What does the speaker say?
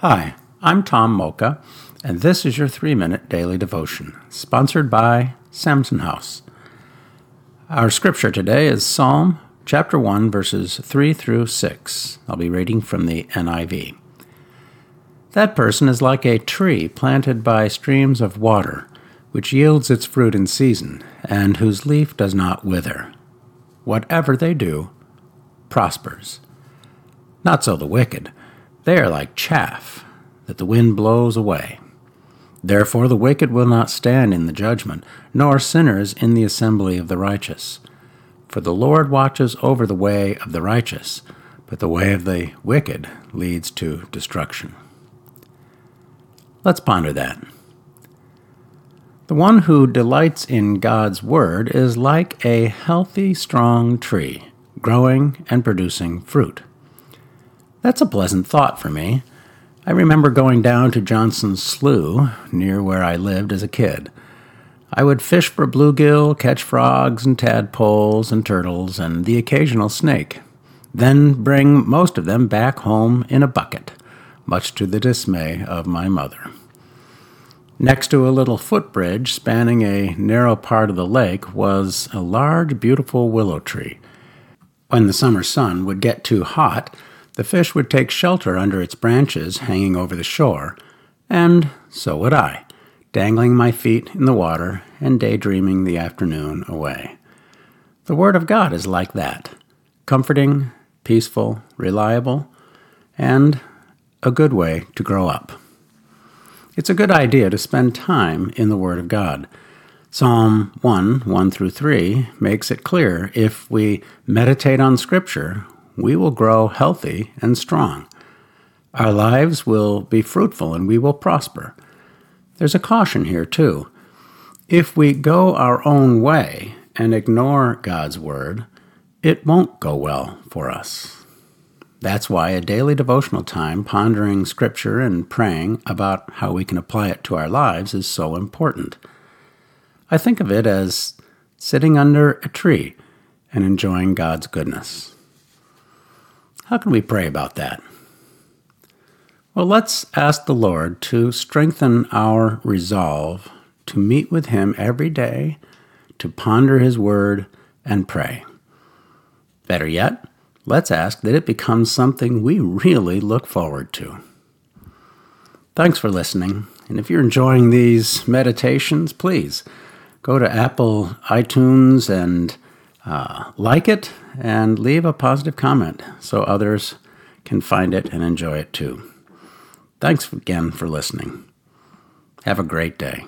Hi, I'm Tom Mocha, and this is your three minute daily devotion, sponsored by Samson House. Our scripture today is Psalm chapter 1, verses 3 through 6. I'll be reading from the NIV. That person is like a tree planted by streams of water, which yields its fruit in season, and whose leaf does not wither. Whatever they do prospers. Not so the wicked. They are like chaff that the wind blows away. Therefore the wicked will not stand in the judgment, nor sinners in the assembly of the righteous. For the Lord watches over the way of the righteous, but the way of the wicked leads to destruction. Let's ponder that. The one who delights in God's Word is like a healthy, strong tree, growing and producing fruit. That's a pleasant thought for me. I remember going down to Johnson's Slough, near where I lived as a kid. I would fish for bluegill, catch frogs and tadpoles and turtles, and the occasional snake, then bring most of them back home in a bucket, much to the dismay of my mother. Next to a little footbridge spanning a narrow part of the lake was a large, beautiful willow tree. When the summer sun would get too hot, the fish would take shelter under its branches hanging over the shore, and so would I, dangling my feet in the water and daydreaming the afternoon away. The Word of God is like that comforting, peaceful, reliable, and a good way to grow up. It's a good idea to spend time in the Word of God. Psalm 1 1 through 3 makes it clear if we meditate on Scripture, we will grow healthy and strong. Our lives will be fruitful and we will prosper. There's a caution here, too. If we go our own way and ignore God's Word, it won't go well for us. That's why a daily devotional time pondering Scripture and praying about how we can apply it to our lives is so important. I think of it as sitting under a tree and enjoying God's goodness. How can we pray about that? Well, let's ask the Lord to strengthen our resolve to meet with Him every day, to ponder His Word, and pray. Better yet, let's ask that it becomes something we really look forward to. Thanks for listening, and if you're enjoying these meditations, please go to Apple iTunes and uh, like it and leave a positive comment so others can find it and enjoy it too. Thanks again for listening. Have a great day.